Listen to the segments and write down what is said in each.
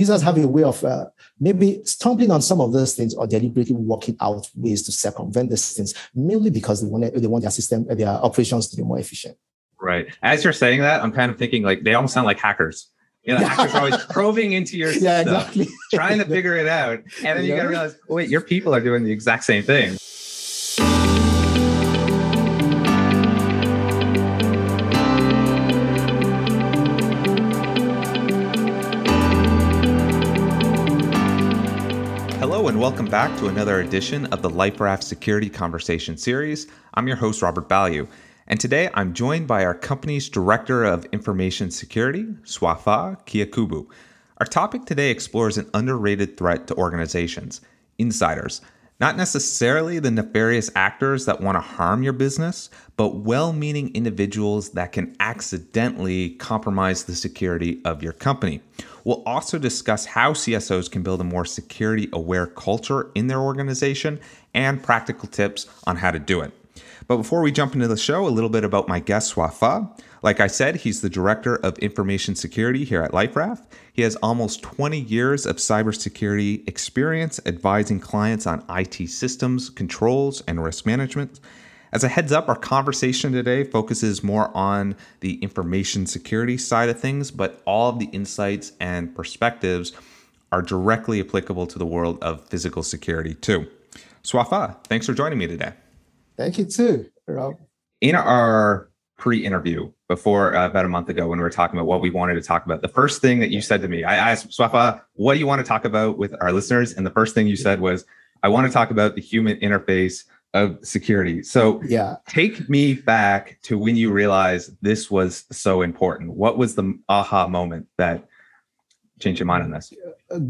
users have a way of uh, maybe stumbling on some of those things or deliberately working out ways to circumvent these things, mainly because they want, they want their system, their operations to be more efficient. Right. As you're saying that, I'm kind of thinking like they almost sound like hackers. You know, hackers are always probing into your system, yeah, exactly. trying to figure it out. And then you got to realize, oh, wait, your people are doing the exact same thing. Welcome back to another edition of the LifeRaft Security Conversation Series. I'm your host, Robert Ballew. And today I'm joined by our company's Director of Information Security, Suofagha Kiakubu. Our topic today explores an underrated threat to organizations insiders. Not necessarily the nefarious actors that want to harm your business, but well meaning individuals that can accidentally compromise the security of your company. We'll also discuss how CSOs can build a more security aware culture in their organization and practical tips on how to do it. But before we jump into the show, a little bit about my guest, Suofagha. Like I said, he's the Director of Information Security here at LifeRaft. He has almost 20 years of cybersecurity experience advising clients on IT systems, controls, and risk management. As a heads up, our conversation today focuses more on the information security side of things, but all of the insights and perspectives are directly applicable to the world of physical security too. Suofagha, thanks for joining me today. Thank you too, Rob. In our pre-interview before uh, about a month ago when we were talking about what we wanted to talk about, the first thing that you said to me, I asked Suofagha, what do you want to talk about with our listeners? And the first thing you said was, I want to talk about the human interface of security. So yeah, take me back to when you realized this was so important. What was the aha moment that changed your mind on this?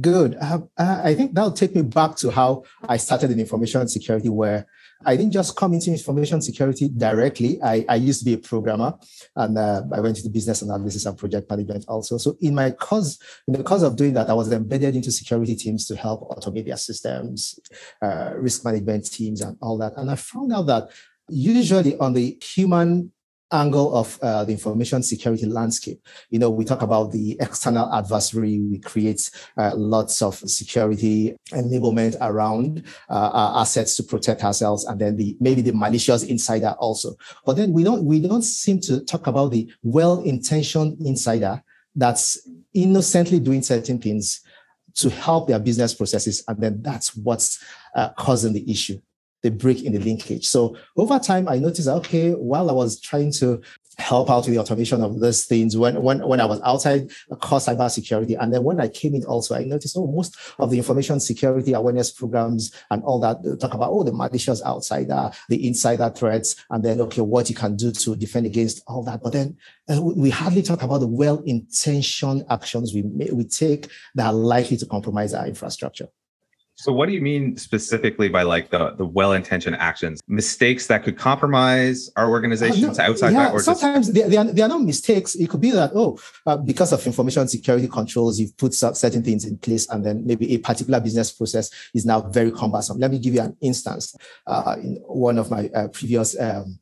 Good. Uh, I think that'll take me back to how I started in information security, where I didn't just come into information security directly. I, I used to be a programmer and uh, I went into business analysis and project management also. So in my course, in the course of doing that, I was embedded into security teams to help automate their systems, uh, risk management teams and all that. And I found out that usually on the human angle of uh, the information security landscape. You know, we talk about the external adversary. We create uh, lots of security enablement around uh, our assets to protect ourselves, and then the maybe the malicious insider also. But then we don't we don't seem to talk about the well-intentioned insider that's innocently doing certain things to help their business processes, and then that's what's uh, causing the issue the break in the linkage. So over time, I noticed, okay, while I was trying to help out with the automation of these things when, when, when I was outside core cybersecurity. And then when I came in also, I noticed, oh, most of the information security awareness programs and all that talk about, oh, the malicious outsider, the insider threats, and then, okay, what you can do to defend against all that. But then uh, we hardly talk about the well-intentioned actions we, may, we take that are likely to compromise our infrastructure. So what do you mean specifically by like the the well-intentioned actions? Mistakes that could compromise our organizations uh, no, outside yeah, that sometimes just... they, they, are, are not mistakes. It could be that, oh, uh, because of information security controls, you've put certain things in place and then maybe a particular business process is now very cumbersome. Let me give you an instance. Uh, in one of my uh, previous um,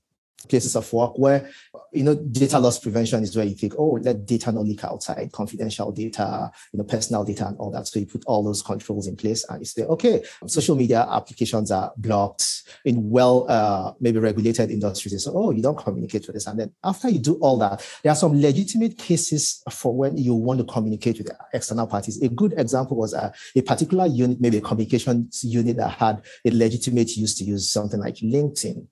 places of work where you know data loss prevention is where you think oh let data not leak outside confidential data you know personal data and all that. So you put all those controls in place and you say okay social media applications are blocked in well uh, maybe regulated industries. So oh you don't communicate with this and then after you do all that there are some legitimate cases for when you want to communicate with external parties. A good example was uh, a particular unit maybe a communications unit that had a legitimate use to use something like linkedin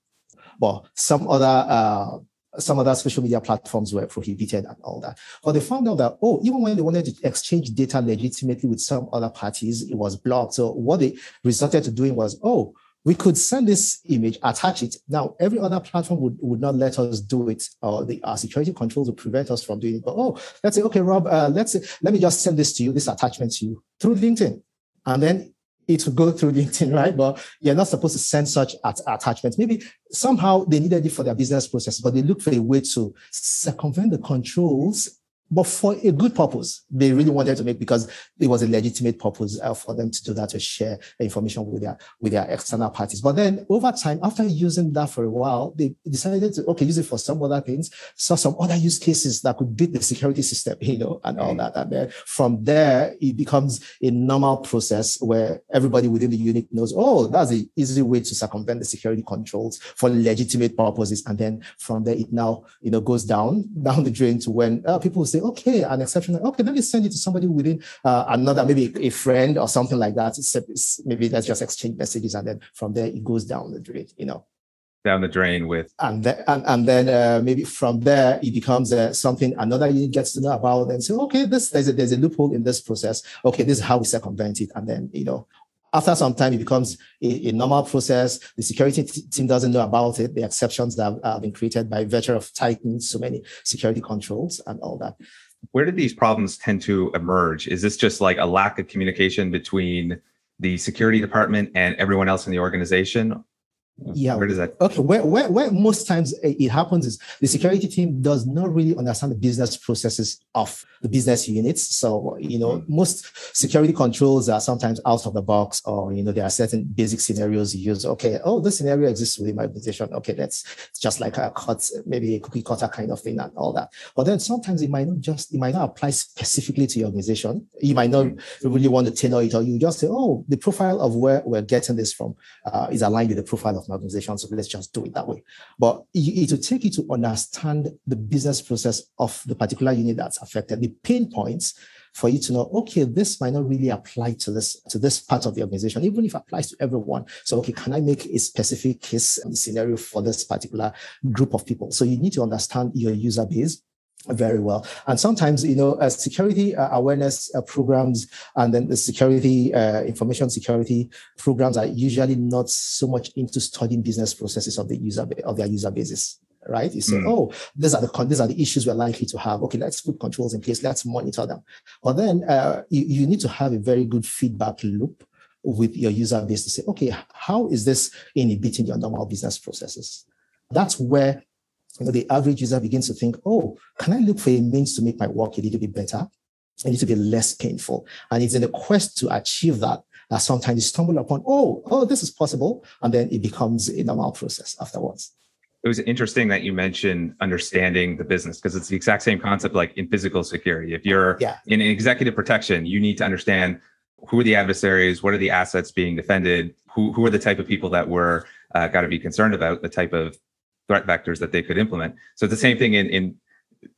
but some other uh, some other social media platforms were prohibited and all that. But they found out that, oh, even when they wanted to exchange data legitimately with some other parties, it was blocked. So what they resorted to doing was, oh, we could send this image, attach it. Now, every other platform would, would not let us do it, or the our security controls would prevent us from doing it. But oh, let's say, okay, Rob, uh, let's say, let me just send this to you, this attachment to you through LinkedIn. And then it will go through LinkedIn, right? But you're not supposed to send such at- attachments. Maybe somehow they needed it for their business process, but they look for a way to circumvent the controls but for a good purpose. They really wanted to make because it was a legitimate purpose uh, for them to do that to share information with their with their external parties. But then over time, after using that for a while, they decided to okay use it for some other things, saw some other use cases that could beat the security system, you know, and all that. And then from there, it becomes a normal process where everybody within the unit knows, oh, that's the easy way to circumvent the security controls for legitimate purposes. And then from there, it now you know goes down down the drain to when uh, people say, okay, an exception, okay, let me send it to somebody within uh, another, maybe a friend or something like that. maybe let's just exchange messages, and then from there it goes down the drain, you know. Down the drain with, and then and, and then uh, maybe from there it becomes uh, something another unit gets to know about and say, okay, this there's a there's a loophole in this process. Okay, this is how we circumvent it, and then you know after some time, it becomes a, a normal process. The security t- team doesn't know about it. The exceptions that have, have been created by virtue of tightening so many security controls and all that. Where did these problems tend to emerge? Is this just like a lack of communication between the security department and everyone else in the organization? Yeah. Where does that okay where, where, where most times it happens is the security team does not really understand the business processes of the business units. So you know mm. most security controls are sometimes out of the box or you know there are certain basic scenarios you use. Okay oh this scenario exists within my organization. Okay that's just like a cut maybe a cookie cutter kind of thing and all that. But then sometimes it might not just it might not apply specifically to your organization. You might not mm. really want to tailor it or you just say oh the profile of where we're getting this from uh, is aligned with the profile of an organization. So let's just do it that way. But it will take you to understand the business process of the particular unit that's affected, the pain points for you to know, okay, this might not really apply to this, to this part of the organization, even if it applies to everyone. So, okay, can I make a specific case scenario for this particular group of people? So you need to understand your user base very well. And sometimes, you know, uh, security uh, awareness uh, programs and then the security, uh, information security programs are usually not so much into studying business processes of the user of their user bases. Right? You say, mm. oh, these are the these are the issues we're likely to have. Okay, let's put controls in place. Let's monitor them. But then uh, you, you need to have a very good feedback loop with your user base to say, okay, how is this inhibiting your normal business processes? That's where you know, the average user begins to think, oh, can I look for a means to make my work a little bit better? A little bit less painful. And it's in the quest to achieve that that sometimes you stumble upon, oh, oh, this is possible. And then it becomes a normal process afterwards. It was interesting that you mentioned understanding the business because it's the exact same concept like in physical security. If you're yeah. in executive protection, you need to understand who are the adversaries, what are the assets being defended, who, who are the type of people that we're uh, got to be concerned about, the type of threat vectors that they could implement. So it's the same thing in, in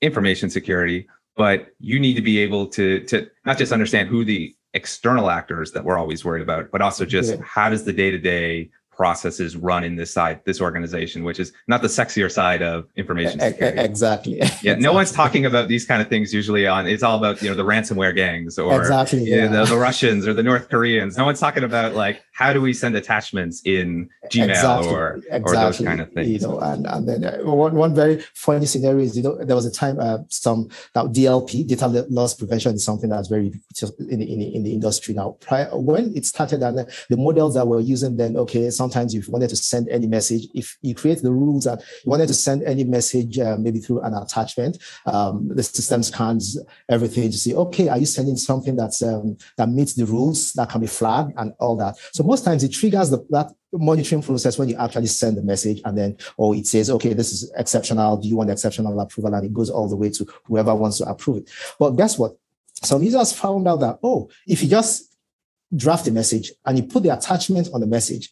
information security, but you need to be able to to not just understand who the external actors that we're always worried about, but also just yeah. how does the day to day processes run in this side, this organization, which is not the sexier side of information security. Exactly. Yeah, exactly. no one's talking about these kind of things usually on. It's all about you know the ransomware gangs or exactly, yeah. the, the, Russians or the North Koreans. No one's talking about like how do we send attachments in Gmail exactly. or exactly. or those kind of things. You know, and and then uh, one one very funny scenario is you know there was a time uh, some now DLP data loss prevention is something that's very in the, in the, in the industry now. Prior when it started and the models that we're using then okay sometimes if you wanted to send any message, if you create the rules that you wanted to send any message, uh, maybe through an attachment, um, the system scans everything to see, okay, are you sending something that's um, that meets the rules that can be flagged and all that. So most times it triggers the, that monitoring process when you actually send the message and then, oh, it says, okay, this is exceptional. Do you want exceptional approval? And it goes all the way to whoever wants to approve it. But guess what? Some users found out that, oh, if you just draft a message and you put the attachment on the message,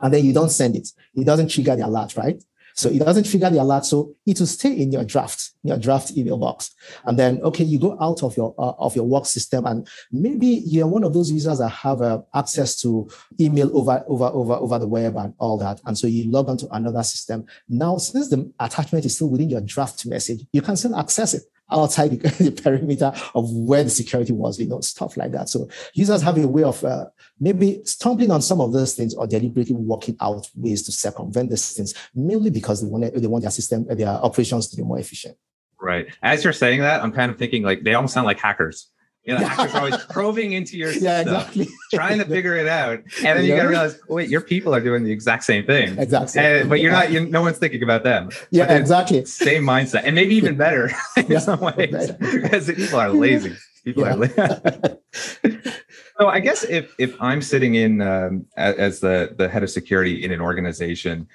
and then you don't send it. It doesn't trigger the alert, right? So it doesn't trigger the alert. So it will stay in your draft, your draft email box. And then, okay, you go out of your uh, of your work system, and maybe you're one of those users that have uh, access to email over over over over the web and all that. And so you log onto another system. Now, since the attachment is still within your draft message, you can still access it outside the, perimeter of where the security was, you know, stuff like that. So users have a way of uh, maybe stumbling on some of those things or deliberately working out ways to circumvent these things, mainly because they want, they want their system, their operations to be more efficient. Right. As you're saying that, I'm kind of thinking like they almost sound like hackers. You know, hackers are always probing into your system, yeah, exactly. trying to figure it out, and then you got to realize, oh, wait, your people are doing the exact same thing, exactly. And, but you're not. You're, no one's thinking about them. Yeah, exactly. Same mindset, and maybe even better in yeah, some ways because people are lazy. People yeah. are lazy. so I guess if if I'm sitting in um, as the the head of security in an organization,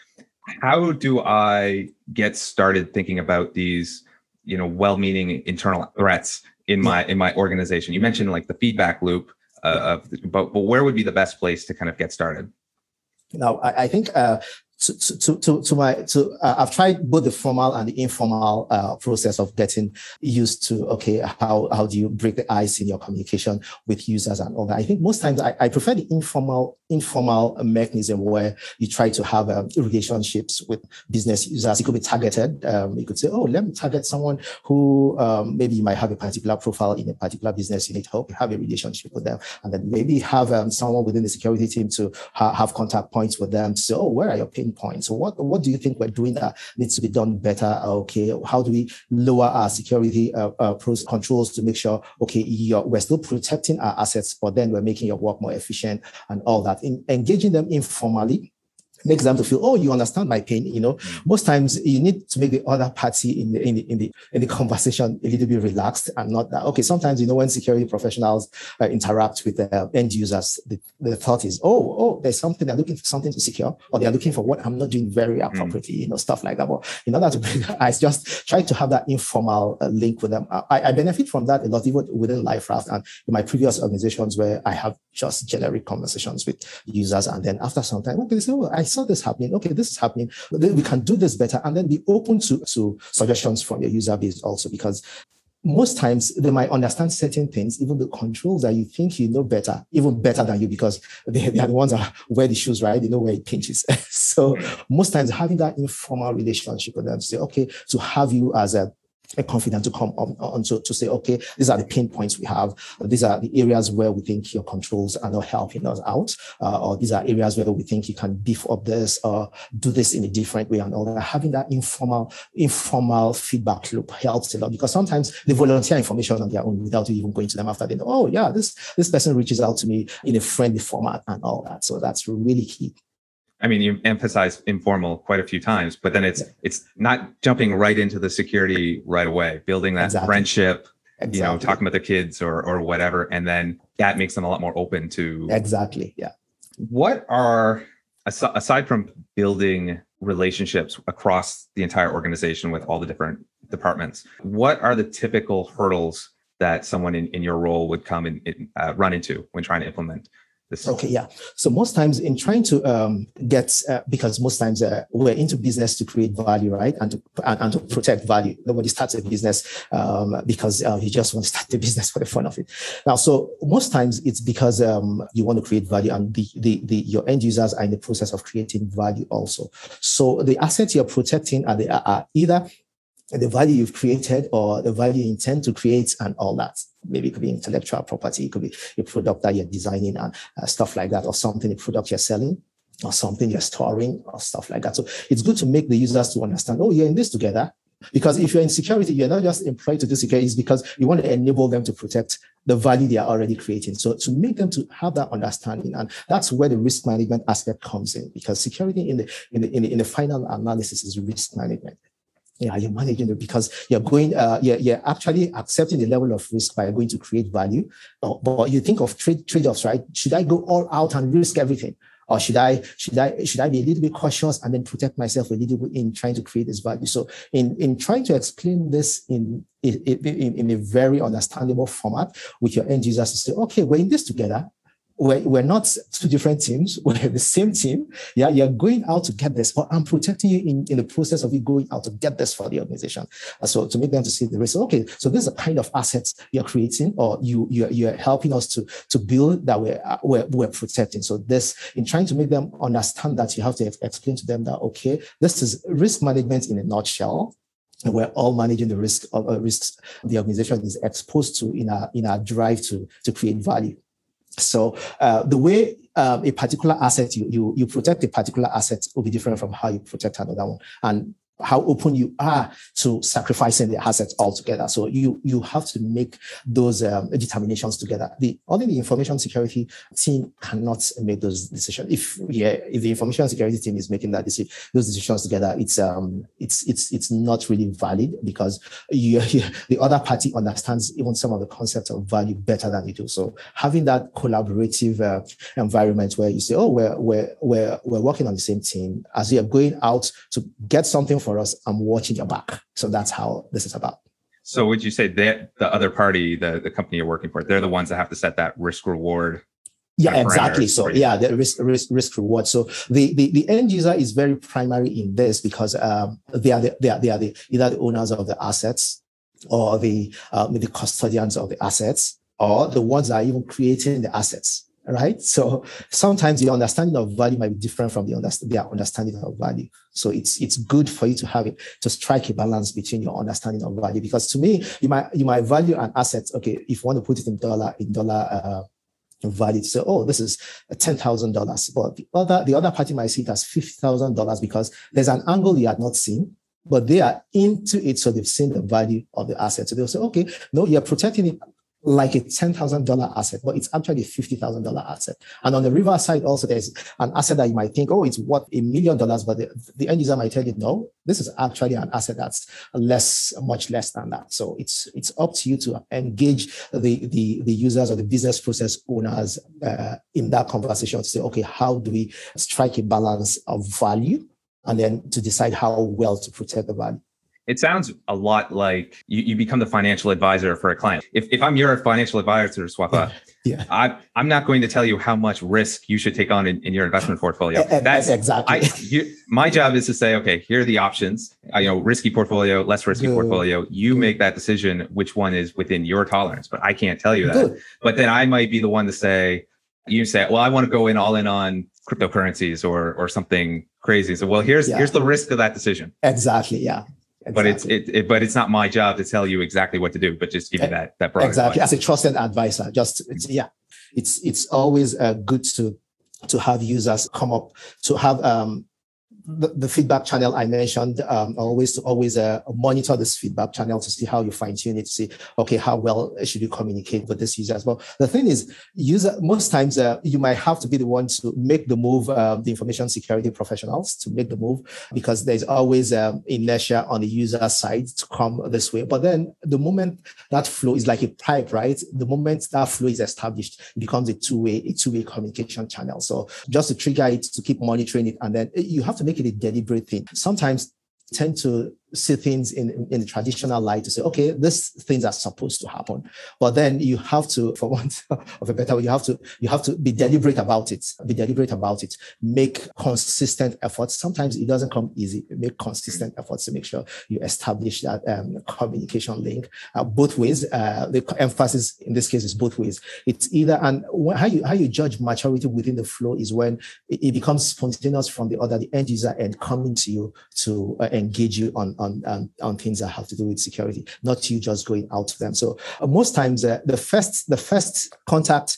how do I get started thinking about these? you know well-meaning internal threats in my in my organization. You mentioned like the feedback loop uh, of but, but where would be the best place to kind of get started? Now i, I think uh, to, to, to, to my to uh, I've tried both the formal and the informal uh, process of getting used to okay how how do you break the ice in your communication with users and all that. I think most times I, I prefer the informal informal mechanism where you try to have um, relationships with business users. It could be targeted. Um, you could say, oh, let me target someone who um, maybe might have a particular profile in a particular business unit. You have a relationship with them, and then maybe have um, someone within the security team to ha- have contact points with them. Say, oh, where are your pain points? So what what do you think we're doing that needs to be done better? Okay, how do we lower our security uh, uh, controls to make sure okay we're still protecting our assets, but then we're making your work more efficient and all that in engaging them informally makes them to feel, oh, you understand my pain. You know, mm. most times you need to make the other party in the in the in the, in the conversation a little bit relaxed and not that. Okay, sometimes you know when security professionals uh, interact with the end users, the, the thought is, oh, oh, there's something they're looking for something to secure, or they're looking for what I'm not doing very mm. appropriately. Mm. You know, stuff like that. But in order to bring, I just try to have that informal uh, link with them. I, I benefit from that a lot, even within LifeRaft and in my previous organizations where I have just generic conversations with users, and then after some time, okay, they say, oh, I saw this happening. Okay, this is happening. We can do this better. And then be open to, to suggestions from your user base also, because most times they might understand certain things, even the controls that you think you know better, even better than you, because they, they are the ones that wear the shoes, right? They know where it pinches. so most times having that informal relationship with them to say, okay, to have you as a confident to come on, on to, to say, okay, these are the pain points we have. These are the areas where we think your controls are not helping us out. Uh, or these are areas where we think you can beef up this or do this in a different way and all that. Having that informal, informal feedback loop helps a lot because sometimes they volunteer information on their own without even going to them after they know, oh yeah, this, this person reaches out to me in a friendly format and all that. So that's really key. I mean, you emphasize informal quite a few times, but then it's yeah. it's not jumping right into the security right away, building that exactly. friendship, exactly. you know, talking about the kids or or whatever, and then that makes them a lot more open to exactly, yeah. What are aside from building relationships across the entire organization with all the different departments, what are the typical hurdles that someone in, in your role would come and uh, run into when trying to implement okay, yeah. So most times in trying to um, get, uh, because most times uh, we're into business to create value, right, and to and, and to protect value. Nobody starts a business um, because uh, you just want to start the business for the fun of it. Now, so most times it's because um, you want to create value, and the, the the your end users are in the process of creating value also. So the assets you're protecting are, the, are either the value you've created or the value you intend to create and all that. Maybe it could be intellectual property, it could be a product that you're designing and uh, stuff like that, or something, a product you're selling or something you're storing or stuff like that. So it's good to make the users to understand, oh, you're in this together. Because if you're in security, you're not just employed to do security, it's because you want to enable them to protect the value they are already creating. So to make them to have that understanding, and that's where the risk management aspect comes in, because security in the in the, in the, in the final analysis is risk management yeah, you're managing it because you're going, uh, you're, you're actually accepting the level of risk by going to create value. But, but you think of trade trade-offs, right? Should I go all out and risk everything? Or should I, should I, should I be a little bit cautious and then protect myself a little bit in trying to create this value? So in, in trying to explain this in, in, in a very understandable format with your end users to say, okay, we're in this together we're, we're not two different teams. We're the same team. Yeah, you're going out to get this, but I'm protecting you in, in the process of you going out to get this for the organization. so to make them to see the risk. Okay, so this is a kind of assets you're creating, or you you're, you're helping us to to build that we're, we're we're protecting. So this in trying to make them understand that you have to explain to them that okay, this is risk management in a nutshell we're all managing the risk of uh, risks the organization is exposed to in our in our drive to to create value so uh, the way um, a particular asset you, you you protect a particular asset will be different from how you protect another one. And how open you are to sacrificing the assets altogether. So you you have to make those um, determinations together. The only the information security team cannot make those decisions. If yeah, if the information security team is making that decision, those decisions together, it's um it's it's it's not really valid because you, you, the other party understands even some of the concepts of value better than you do. So having that collaborative uh, environment where you say, oh, we're we're we're we're working on the same team as you're going out to get something for us, I'm watching your back. So that's how this is about. So would you say that the other party, the, the company you're working for, they're the ones that have to set that risk reward? Yeah, exactly. So yeah, the risk risk risk reward. So the, the the end user is very primary in this because um, they are the, they are they are the either the owners of the assets or the uh, the custodians of the assets or the ones that are even creating the assets right? So sometimes the understanding of value might be different from the understand their understanding of value. So it's it's good for you to have it to strike a balance between your understanding of value. Because to me, you might you might value an asset. Okay, if you want to put it in dollar in dollar. Uh, value to say, oh, this is ten thousand dollars, but the other the other party might see it as fifty thousand dollars because there's an angle you had not seen, but they are into it, so they've seen the value of the asset. So they'll say, okay, no, you're protecting it like a $10,000 asset, but it's actually a $50,000 asset. And on the reverse side, also, there's an asset that you might think, oh, it's worth a million dollars, but the, the end user might tell you, no, this is actually an asset that's less, much less than that. So it's it's up to you to engage the, the, the users or the business process owners uh, in that conversation to say, okay, how do we strike a balance of value? And then to decide how well to protect the value. It sounds a lot like you, you become the financial advisor for a client. If, if I'm your financial advisor, Suofagha, yeah. I, I'm not going to tell you how much risk you should take on in, in your investment portfolio. That's exactly. I, you, my job is to say, okay, here are the options. Uh, you know, risky portfolio, less risky Good. portfolio. You Good. make that decision, which one is within your tolerance. But I can't tell you that. Good. But then I might be the one to say, you say, well, I want to go in all in on cryptocurrencies or or something crazy. So, well, here's yeah. here's the risk of that decision. Exactly. Yeah. Exactly. But it's it, it, but it's not my job to tell you exactly what to do, but just give you that that broad exactly advice. as a trusted advisor. Just it's, yeah, it's it's always uh, good to to have users come up to have um the, the, feedback channel I mentioned, um, always always uh, monitor this feedback channel to see how you fine tune it, to see, okay, how well should you communicate with this user as well. The thing is, user, most times uh, you might have to be the one to make the move, uh, the information security professionals to make the move because there's always um, inertia on the user side to come this way. But then the moment that flow is like a pipe, right? The moment that flow is established, it becomes a two-way, a two-way communication channel. So just to trigger it, to keep monitoring it, and then you have to make make it a deliberate thing. Sometimes tend to see things in, in the traditional light to say, okay, these things are supposed to happen. But then you have to, for want of a better way, you have to, you have to be deliberate about it, be deliberate about it, make consistent efforts. Sometimes it doesn't come easy. Make consistent efforts to make sure you establish that um, communication link uh, both ways. Uh, the emphasis in this case is both ways. It's either, and how you, how you judge maturity within the flow is when it, it becomes spontaneous from the other, the end user and coming to you to uh, engage you on, on, um, on things that have to do with security, not you just going out to them. So uh, most times uh, the first the first contact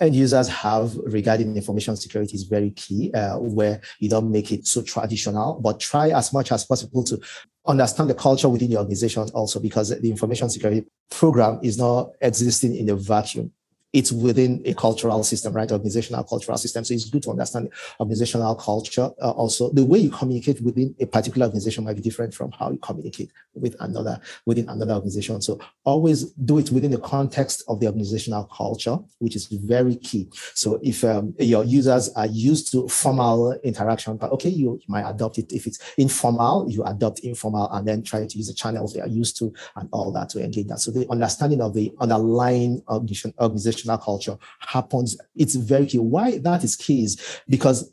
end users have regarding information security is very key, uh, where you don't make it so traditional, but try as much as possible to understand the culture within your organization also, because the information security program is not existing in a vacuum it's within a cultural system, right? Organizational cultural system. So it's good to understand organizational culture. Uh, also, the way you communicate within a particular organization might be different from how you communicate with another within another organization. So always do it within the context of the organizational culture, which is very key. So if um, your users are used to formal interaction, but okay, you, you might adopt it. If it's informal, you adopt informal, and then try to use the channels they are used to and all that to engage that. So the understanding of the underlying organization, organization organizational culture happens. It's very key. Why that is key is because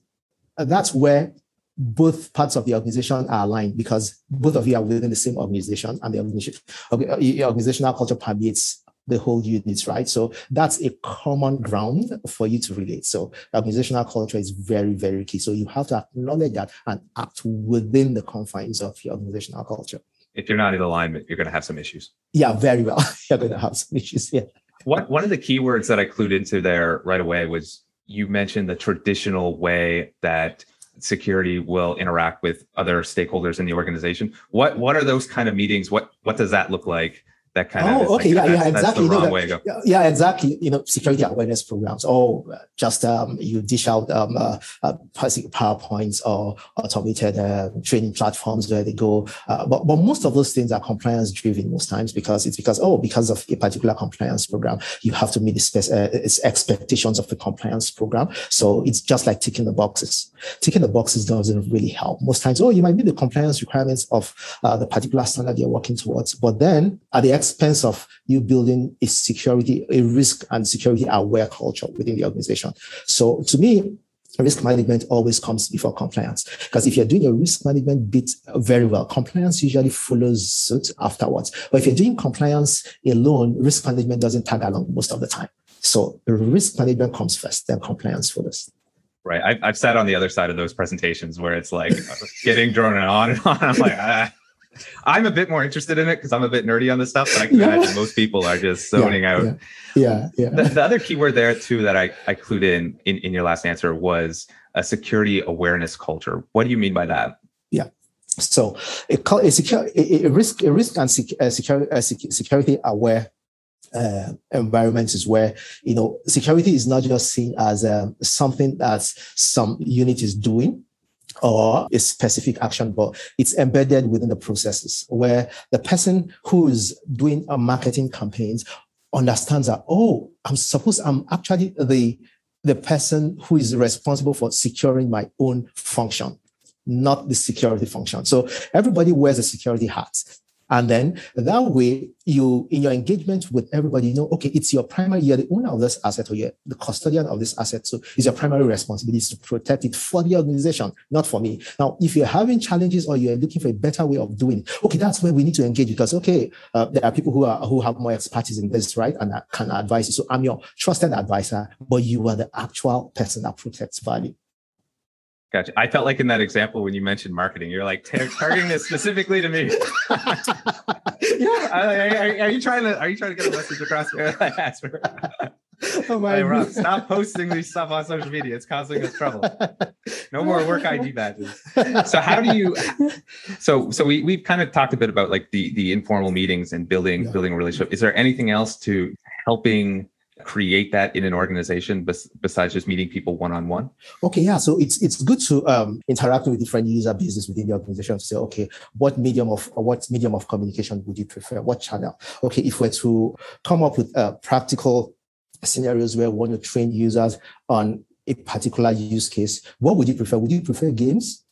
that's where both parts of the organization are aligned because both of you are within the same organization and the organization, uh, organizational culture permeates the whole units, right? So that's a common ground for you to relate. So organizational culture is very, very key. So you have to acknowledge that and act within the confines of your organizational culture. If you're not in alignment, you're going to have some issues. Yeah, very well. you're going to have some issues. Yeah. One one of the keywords that I clued into there right away was you mentioned the traditional way that security will interact with other stakeholders in the organization. What what are those kind of meetings? What what does that look like? That kind oh, of okay, like, yeah, yeah, exactly. know, that, yeah, yeah, exactly. You know, security awareness programs. Oh, just um, you dish out um, uh, uh, powerpoints or automated uh, training platforms where they go. Uh, but but most of those things are compliance driven most times because it's because oh because of a particular compliance program you have to meet the uh, its expectations of the compliance program. So it's just like ticking the boxes. Ticking the boxes doesn't really help. Most times, oh, you might meet the compliance requirements of uh, the particular standard you're working towards, but then at the expense of you building a security, a risk and security aware culture within the organization. So to me, risk management always comes before compliance. Because if you're doing your risk management bit very well, compliance usually follows suit afterwards. But if you're doing compliance alone, risk management doesn't tag along most of the time. So risk management comes first, then compliance follows. Right. I've, I've sat on the other side of those presentations where it's like getting drawn on and on. I'm like, ah, I'm a bit more interested in it because I'm a bit nerdy on this stuff, but I can yeah. imagine most people are just zoning yeah, out. Yeah, yeah. yeah. The, the, other keyword there too that I, I clued in, in in your last answer was a security awareness culture. What do you mean by that? Yeah. So a, a, secure, a, a risk a risk and sec, a security, a security aware uh, environment is where you know security is not just seen as um, something that some unit is doing or a specific action, but it's embedded within the processes where the person who is doing a marketing campaigns understands that, oh, I'm supposed, I'm actually the, the person who is responsible for securing my own function, not the security function. So everybody wears a security hat. And then that way, you in your engagement with everybody, you know, okay, it's your primary, you're the owner of this asset or you're the custodian of this asset. So it's your primary responsibility to protect it for the organization, not for me. Now, if you're having challenges or you're looking for a better way of doing it, okay, that's where we need to engage because okay, uh, there are people who are who have more expertise in this, right? And that can advise you. So I'm your trusted advisor, but you are the actual person that protects value. Gotcha. I felt like in that example when you mentioned marketing, you're like targeting this specifically to me. yeah. Are, are, you trying to are you trying to get a message across here? oh my hey, Rob, stop posting these stuff on social media. It's causing us trouble. No more work ID badges. So how do you so so we we've kind of talked a bit about like the the informal meetings and building yeah. building a relationship. Is there anything else to helping create that in an organization bes- besides just meeting people one on one? Okay, yeah. So it's it's good to um, interact with different user bases within the organization to say, okay, what medium of what medium of communication would you prefer? What channel? Okay, if we're to come up with uh, practical scenarios where we want to train users on a particular use case, what would you prefer? Would you prefer games?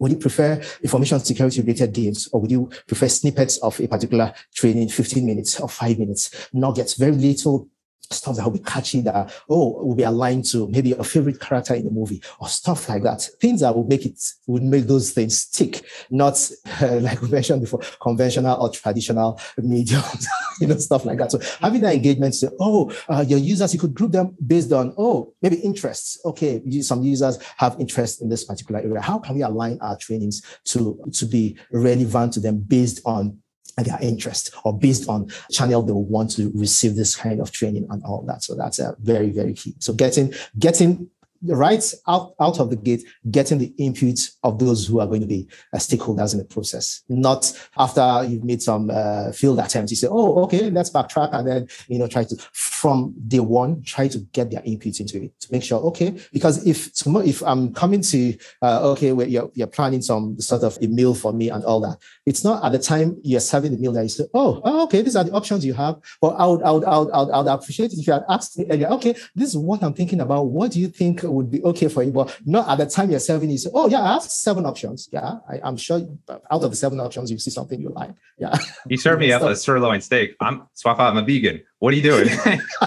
Would you prefer information security related games or would you prefer snippets of a particular training, 15 minutes or five minutes, nuggets, very little stuff that will be catchy that oh will be aligned to maybe a favorite character in the movie or stuff like that. Things that will make it would make those things stick not uh, like we mentioned before conventional or traditional mediums you know stuff like that. So having that engagement say oh uh, your users you could group them based on oh maybe interests. Okay some users have interest in this particular area. How can we align our trainings to to be relevant to them based on their interest or based on channel they will want to receive this kind of training and all that. So that's a very, very key. So getting, getting right out, out of the gate, getting the input of those who are going to be uh, stakeholders in the process, not after you've made some uh, field attempts. You say, oh, okay, let's backtrack. And then, you know, try to, from day one, try to get their input into it to make sure, okay, because if tomorrow, if I'm coming to, uh, okay, where you're, you're planning some sort of a meal for me and all that, it's not at the time you're serving the meal that you say, oh, oh okay, these are the options you have. But I would, I would, I would, I would, I would appreciate it if you had asked me earlier, okay, this is what I'm thinking about. What do you think would be okay for you, but not at the time you're serving. You say, "Oh yeah, I have seven options." Yeah, I, am sure out of the seven options, you see something you like. Yeah, you serve me up a sirloin steak. I'm Suofagha. I'm a vegan. What are you doing?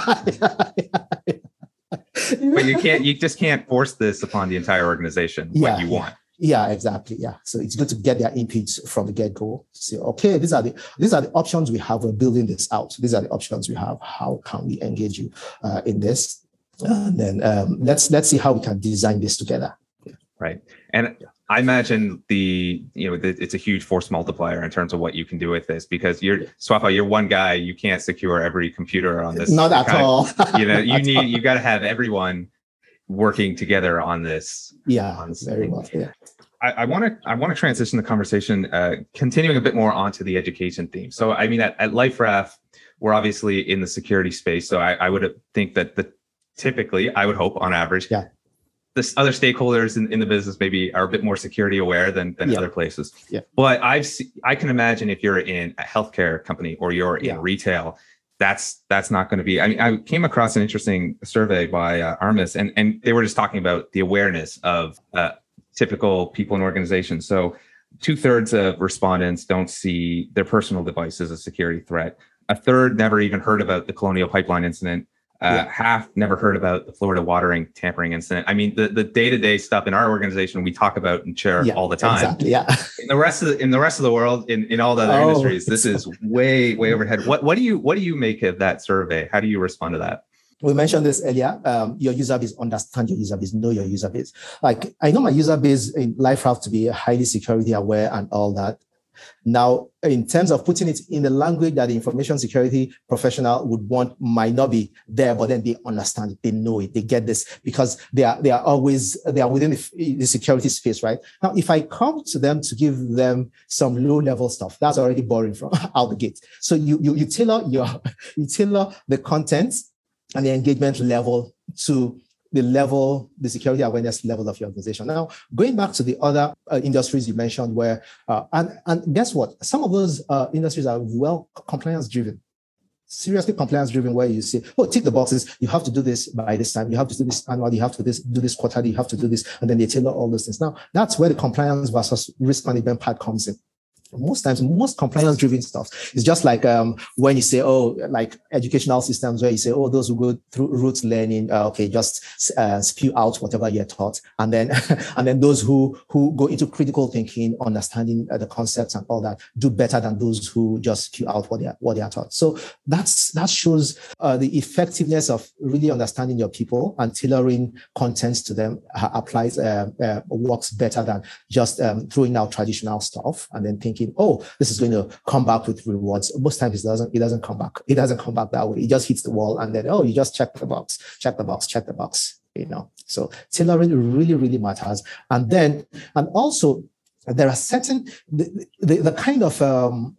but you can't. You just can't force this upon the entire organization. Yeah, what you want. Yeah, exactly. Yeah. So it's good to get their inputs from the get-go. Say, okay, these are the these are the options we have. We're building this out. These are the options we have. How can we engage you uh, in this? And then um, let's let's see how we can design this together. Right, and I imagine the you know the, it's a huge force multiplier in terms of what you can do with this because you're Suofagha, you're one guy, you can't secure every computer on this. Not at all. you know, you need you got to have everyone working together on this. Yeah, on this very well. Yeah. I want to I want to transition the conversation, uh, continuing a bit more onto the education theme. So, I mean, at, at LifeRaft, we're obviously in the security space. So, I, I would think that the typically, I would hope, on average, yeah the other stakeholders in, in the business maybe are a bit more security aware than, than yeah. other places. Yeah. But I've se- I can imagine if you're in a healthcare company or you're yeah. in retail, that's that's not going to be. I mean, I came across an interesting survey by uh, Armis, and and they were just talking about the awareness of uh, typical people and organizations. So two thirds of respondents don't see their personal device as a security threat. A third never even heard about the Colonial Pipeline incident uh, yeah. Half never heard about the Florida watering tampering incident. I mean, the, the day-to-day stuff in our organization we talk about and share yeah, all the time. Exactly, yeah. In the rest of the, in the rest of the world, in, in all the other oh, industries, this is way way overhead. What what do you what do you make of that survey? How do you respond to that? We mentioned this earlier. Um, your user base, understand your user base, know your user base. Like I know my user base in LifeRaft to be highly security aware and all that. Now, in terms of putting it in the language that the information security professional would want, might not be there, but then they understand it, they know it, they get this because they are they are always they are within the, the security space, right? Now, if I come to them to give them some low level stuff, that's already boring from out the gate. So you you, you tailor your you tailor the content and the engagement level to the level, the security awareness level of your organization. Now, going back to the other uh, industries you mentioned, where uh, and and guess what? Some of those uh, industries are well compliance driven, seriously compliance driven, where you say, "Oh, tick the boxes. You have to do this by this time. You have to do this annually. You have to this do this quarterly. You have to do this," and then they tailor all those things. Now, that's where the compliance versus risk management part comes in most times most compliance driven stuff. It's just like um, when you say oh like educational systems where you say oh those who go through rote learning uh, okay just uh, spew out whatever you're taught. And then and then those who who go into critical thinking understanding uh, the concepts and all that do better than those who just spew out what they are, what they are taught. So that's that shows uh, the effectiveness of really understanding your people and tailoring contents to them uh, applies uh, works better than just um, throwing out traditional stuff and then thinking thinking, oh, this is going to come back with rewards. Most times it doesn't, it doesn't come back. It doesn't come back that way. It just hits the wall and then, oh, you just check the box, check the box, check the box, you know. So tailoring really, really matters. And then, and also there are certain, the, the, the kind of um,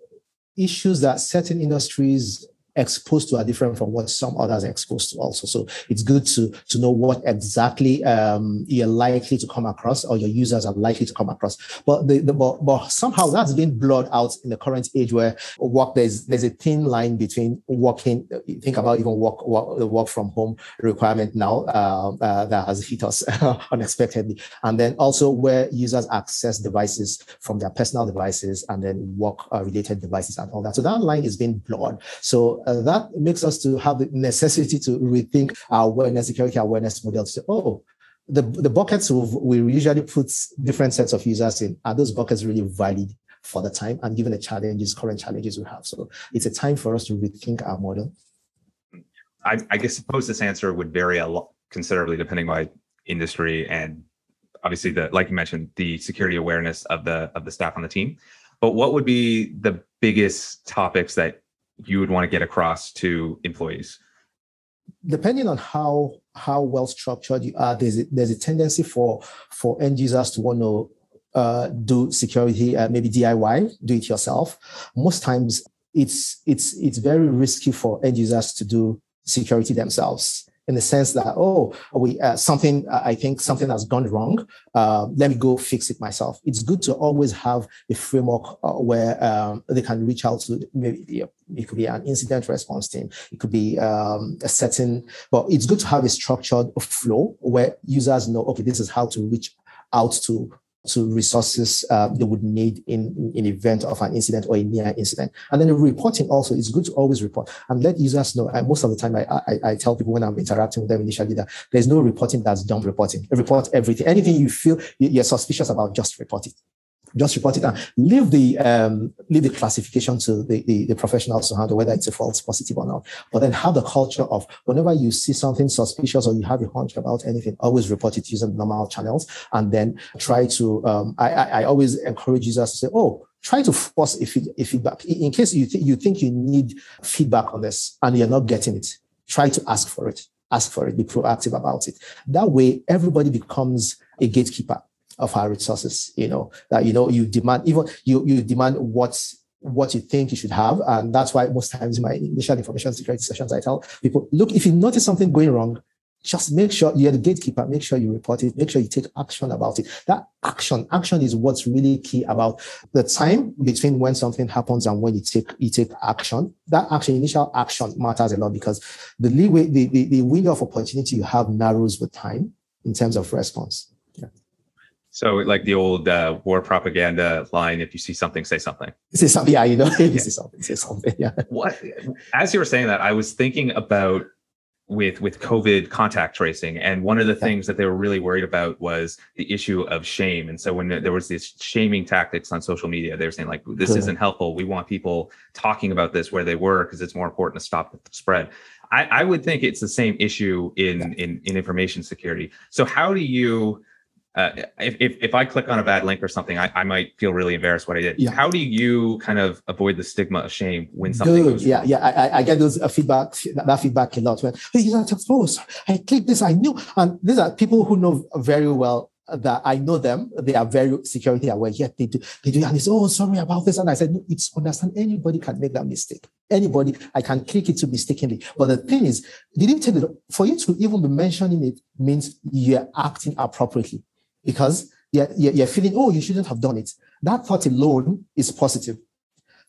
issues that certain industries exposed to are different from what some others are exposed to also. So it's good to, to know what exactly um, you're likely to come across or your users are likely to come across. But, the, the, but, but somehow that's been blurred out in the current age where work, there's, there's a thin line between working, think about even work, work, work from home requirement now uh, uh, that has hit us unexpectedly. And then also where users access devices from their personal devices and then work uh, related devices and all that. So that line is being blurred. So uh, that makes us to have the necessity to rethink our awareness, security awareness model to say, oh, the, the buckets we usually put different sets of users in, are those buckets really valid for the time and given the challenges, current challenges we have? So it's a time for us to rethink our model. I, I guess suppose this answer would vary a lot considerably depending by industry and obviously the like you mentioned the security awareness of the of the staff on the team but what would be the biggest topics that you would want to get across to employees? Depending on how how well structured you are, there's a, there's a tendency for for end users to want to uh, do security, uh, maybe DIY, do it yourself. Most times, it's it's it's very risky for end users to do security themselves in the sense that oh we uh, something uh, i think something has gone wrong uh, let me go fix it myself. It's good to always have a framework uh, where um, they can reach out to maybe it could be an incident response team it could be um, a certain but it's good to have a structured flow where users know okay this is how to reach out to to resources uh, they would need in in event of an incident or a near incident. And then the reporting also is good to always report and let users know. And most of the time, I, I, I tell people when I'm interacting with them initially that there's no reporting that's dumb reporting. Report everything. Anything you feel you're suspicious about, just report it just report it and leave the um, leave the classification to the, the, the, professionals to handle whether it's a false positive or not. But then have the culture of whenever you see something suspicious or you have a hunch about anything, always report it using normal channels and then try to. Um, I, I, I always encourage users to say, "Oh, try to force a, feed, a feedback in case you th- you think you need feedback on this and you're not getting it. Try to ask for it ask for it, be proactive about it. That way, everybody becomes a gatekeeper of our resources. You know that you know you demand even you you demand what's what you think you should have, and that's why most times in my initial information security sessions, I tell people, look, if you notice something going wrong, just make sure you're the gatekeeper. Make sure you report it. Make sure you take action about it. That action, action is what's really key about the time between when something happens and when you take you take action. That action, initial action, matters a lot because the leeway, the, the, the window of opportunity you have narrows with time in terms of response. Yeah. So, like the old uh, war propaganda line: "If you see something, say something." Say something. Yeah, you know, you see something, say something. Yeah. What? As you were saying that, I was thinking about with with COVID contact tracing, and one of the things that they were really worried about was the issue of shame. And so when there was this shaming tactics on social media, they were saying like, "This isn't helpful. We want people talking about this where they were because it's more important to stop the spread." I, I would think it's the same issue in in in information security. So how do you uh, if, if, if I click on a bad link or something, I, I might feel really embarrassed what I did. Yeah. How do you kind of avoid the stigma of shame when something Yeah, yeah. I, I get those uh, feedback, that feedback a lot. When hey, you not exposed. I clicked this. I knew, and these are people who know very well that I know them. They are very security aware. Yet they do, they do, and they say, "Oh, sorry about this." And I said, "No, it's understand. Anybody can make that mistake. Anybody, I can click it to mistakenly. But the thing is, did you tell it for you to even be mentioning it means you're acting appropriately because you're, you're feeling, oh, you shouldn't have done it. That thought alone is positive.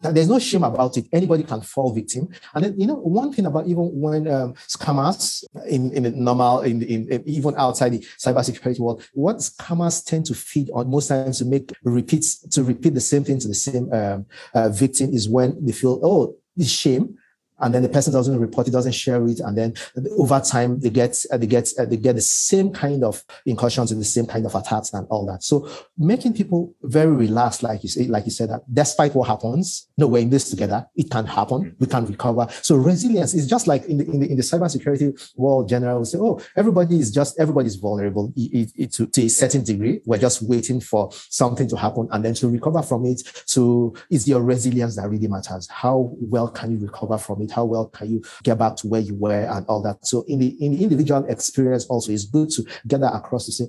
There's no shame about it. Anybody can fall victim. And then, you know, one thing about even when um, scammers in, in the normal, in, in, in, even outside the cybersecurity world, what scammers tend to feed on most times to make repeats, to repeat the same thing to the same um, uh, victim is when they feel, oh, this shame and then the person doesn't report it, doesn't share it, and then over time they get uh, they get uh, they get the same kind of incursions and the same kind of attacks and all that. So making people very relaxed, like you say, like you said, that despite what happens, no, we're in this together. It can happen. We can recover. So resilience is just like in the in the, in the cybersecurity world. Generally, we say, oh, everybody is just everybody is vulnerable to, to a certain degree. We're just waiting for something to happen, and then to recover from it. So it's your resilience that really matters. How well can you recover from it? It? How well can you get back to where you were and all that? So in the, in the individual experience also, it's good to get that across to say,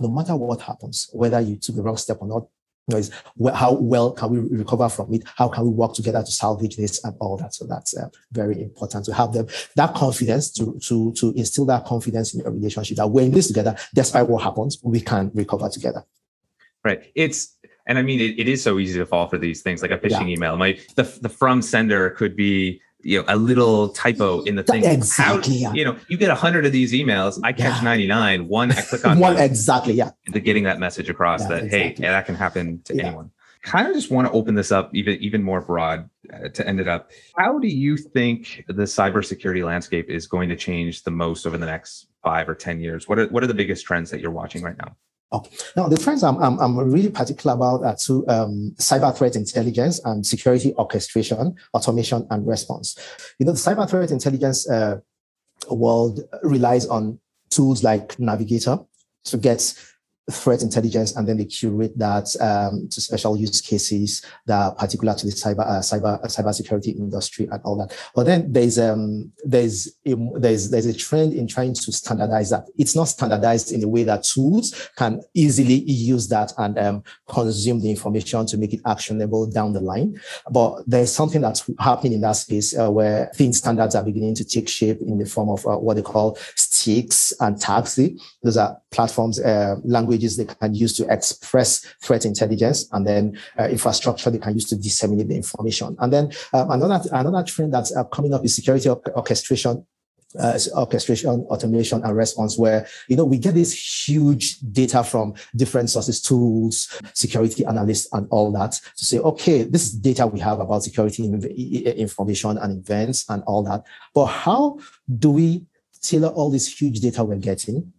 no matter what happens, whether you took the wrong step or not, you know, is how well can we recover from it? How can we work together to salvage this and all that? So that's uh, very important to have them that confidence to to to instill that confidence in your relationship that we're in this together, despite what happens, we can recover together. Right. It's and I mean it, it is so easy to fall for these things like a phishing yeah. email. My the the from sender could be you know a little typo in the thing. Exactly. How, you know, you get a hundred of these emails. I catch yeah. ninety nine. One, I click on one. exactly. Yeah. To getting that message across yeah, that exactly. hey, yeah, that can happen to yeah. anyone. Kind of just want to open this up even even more broad uh, to end it up. How do you think the cybersecurity landscape is going to change the most over the next five or ten years? What are what are the biggest trends that you're watching right now? Now, the trends I'm, I'm, I'm really particular about are two um, cyber threat intelligence and security orchestration, automation, and response. You know, the cyber threat intelligence uh, world relies on tools like Navigator to get threat intelligence and then they curate that um, to special use cases that are particular to the cyber uh, cyber uh, industry and all that. But then there's um there's a, there's there's a trend in trying to standardize that. It's not standardized in a way that tools can easily use that and um, consume the information to make it actionable down the line. But there's something that's happening in that space uh, where thin standards are beginning to take shape in the form of uh, what they call And TAXII. Those are platforms uh, languages they can use to express threat intelligence, and then uh, infrastructure they can use to disseminate the information. And then um, another another trend that's uh, coming up is security orchestration uh, orchestration, automation, and response, where you know we get this huge data from different sources, tools, security analysts, and all that to say, okay, this is data we have about security information and events and all that. But how do we tailor all this huge data we're getting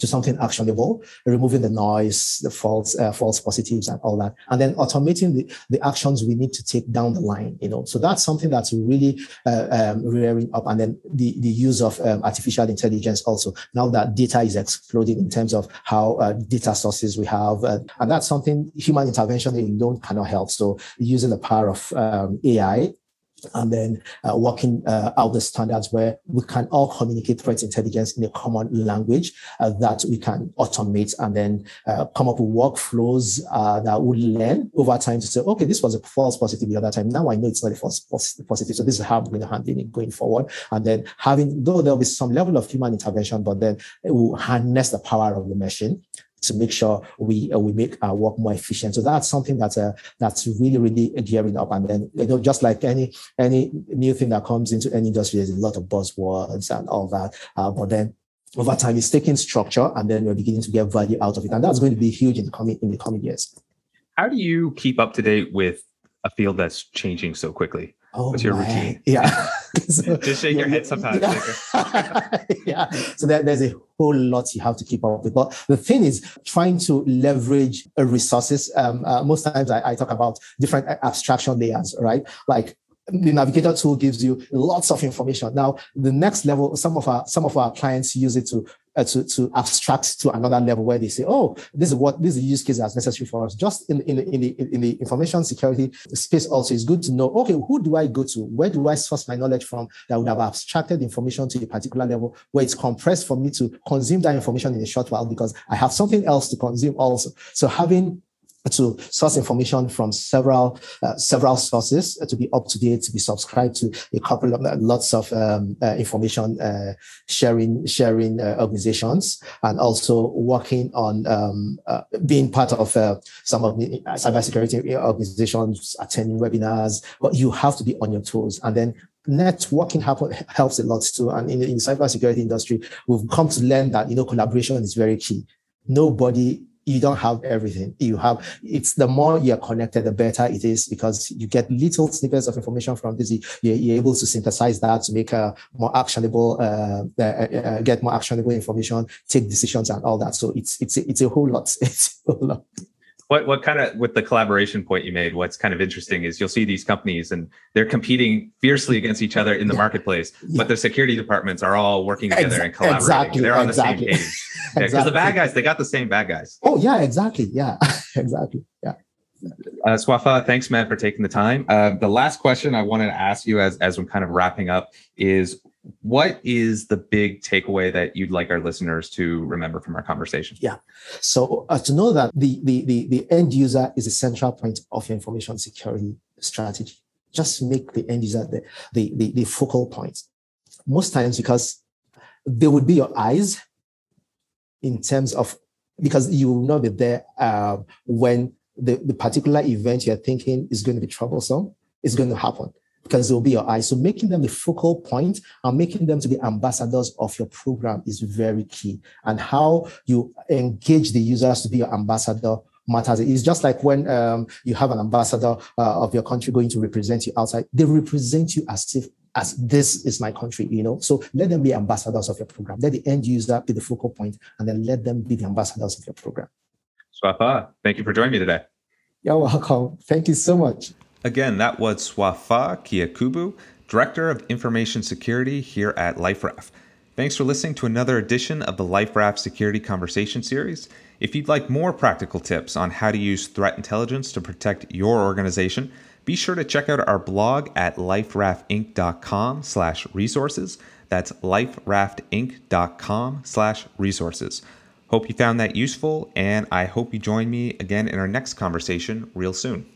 to something actionable, removing the noise, the false, uh, false positives and all that, and then automating the, the actions we need to take down the line, you know. So that's something that's really uh, um, rearing up. And then the, the use of um, artificial intelligence also. Now that data is exploding in terms of how uh, data sources we have, uh, and that's something human intervention alone cannot help. So using the power of um, AI and then uh, working uh, out the standards where we can all communicate threat intelligence in a common language uh, that we can automate and then uh, come up with workflows uh, that would learn over time to say, okay, this was a false positive the other time. Now I know it's not a false positive. So this is how I'm going to handle it going forward. And then having, though there'll be some level of human intervention, but then it will harness the power of the machine to make sure we uh, we make our work more efficient. So that's something that's uh, that's really really gearing up. And then you know, just like any any new thing that comes into any industry, there's a lot of buzzwords and all that. Uh, but then over time, it's taking structure, and then we're beginning to get value out of it, and that's going to be huge in the coming in the coming years. How do you keep up to date with a field that's changing so quickly? Oh What's your my. routine? Yeah. so, Just shake your head sometimes. Yeah. yeah. So there, there's a whole lot you have to keep up with. But the thing is, trying to leverage resources. Um, uh, most times I, I talk about different abstraction layers, right? Like the navigator tool gives you lots of information. Now, the next level, some of our some of our clients use it to uh, to to abstract to another level where they say, "Oh, this is what this use case that's necessary for us." Just in in in the in the information security space, also is good to know. Okay, who do I go to? Where do I source my knowledge from that would have abstracted information to a particular level where it's compressed for me to consume that information in a short while because I have something else to consume also. So having to source information from several uh, several sources uh, to be up to date, to be subscribed to a couple of uh, lots of um, uh, information uh, sharing sharing uh, organizations, and also working on um, being part of some of the cybersecurity organizations, attending webinars. But you have to be on your toes, and then networking happen, helps a lot too. And in, in the cybersecurity industry, we've come to learn that you know collaboration is very key. Nobody you don't have everything. You have it's the more you're connected, the better it is because you get little snippets of information from this. You're, you're able to synthesize that to make a more actionable, uh, uh, uh, get more actionable information, take decisions, and all that. So it's it's it's a whole lot. It's a whole lot what what kind of with the collaboration point you made what's kind of interesting is you'll see these companies and they're competing fiercely against each other in the yeah. marketplace yeah. but the security departments are all working together Exa- and collaborating exactly. they're on exactly. the same page because exactly. the bad guys they got the same bad guys oh yeah exactly yeah exactly yeah uh, Suofagha, thanks, man, for taking the time. Uh, the last question I wanted to ask you as, as we're kind of wrapping up is what is the big takeaway that you'd like our listeners to remember from our conversation? Yeah. So uh, to know that the, the, the, the end user is a central point of your information security strategy. Just make the end user the, the, the, the focal point. Most times because they would be your eyes in terms of because you will not be there uh, when the, the particular event you're thinking is going to be troublesome is going to happen because they'll be your eyes. So making them the focal point and making them to be ambassadors of your program is very key. And how you engage the users to be your ambassador matters. It's just like when um, you have an ambassador uh, of your country going to represent you outside, they represent you as if as this is my country, you know. So let them be ambassadors of your program. Let the end user be the focal point, and then let them be the ambassadors of your program. Suofagha, thank you for joining me today. You're welcome. Thank you so much. Again, that was Suofagha Kiakubu, Director of Information Security here at LifeRaft. Thanks for listening to another edition of the LifeRaft Security Conversation Series. If you'd like more practical tips on how to use threat intelligence to protect your organization, be sure to check out our blog at liferaftinc.com slash resources. That's liferaftinc.com slash resources. Hope you found that useful, and I hope you join me again in our next conversation real soon.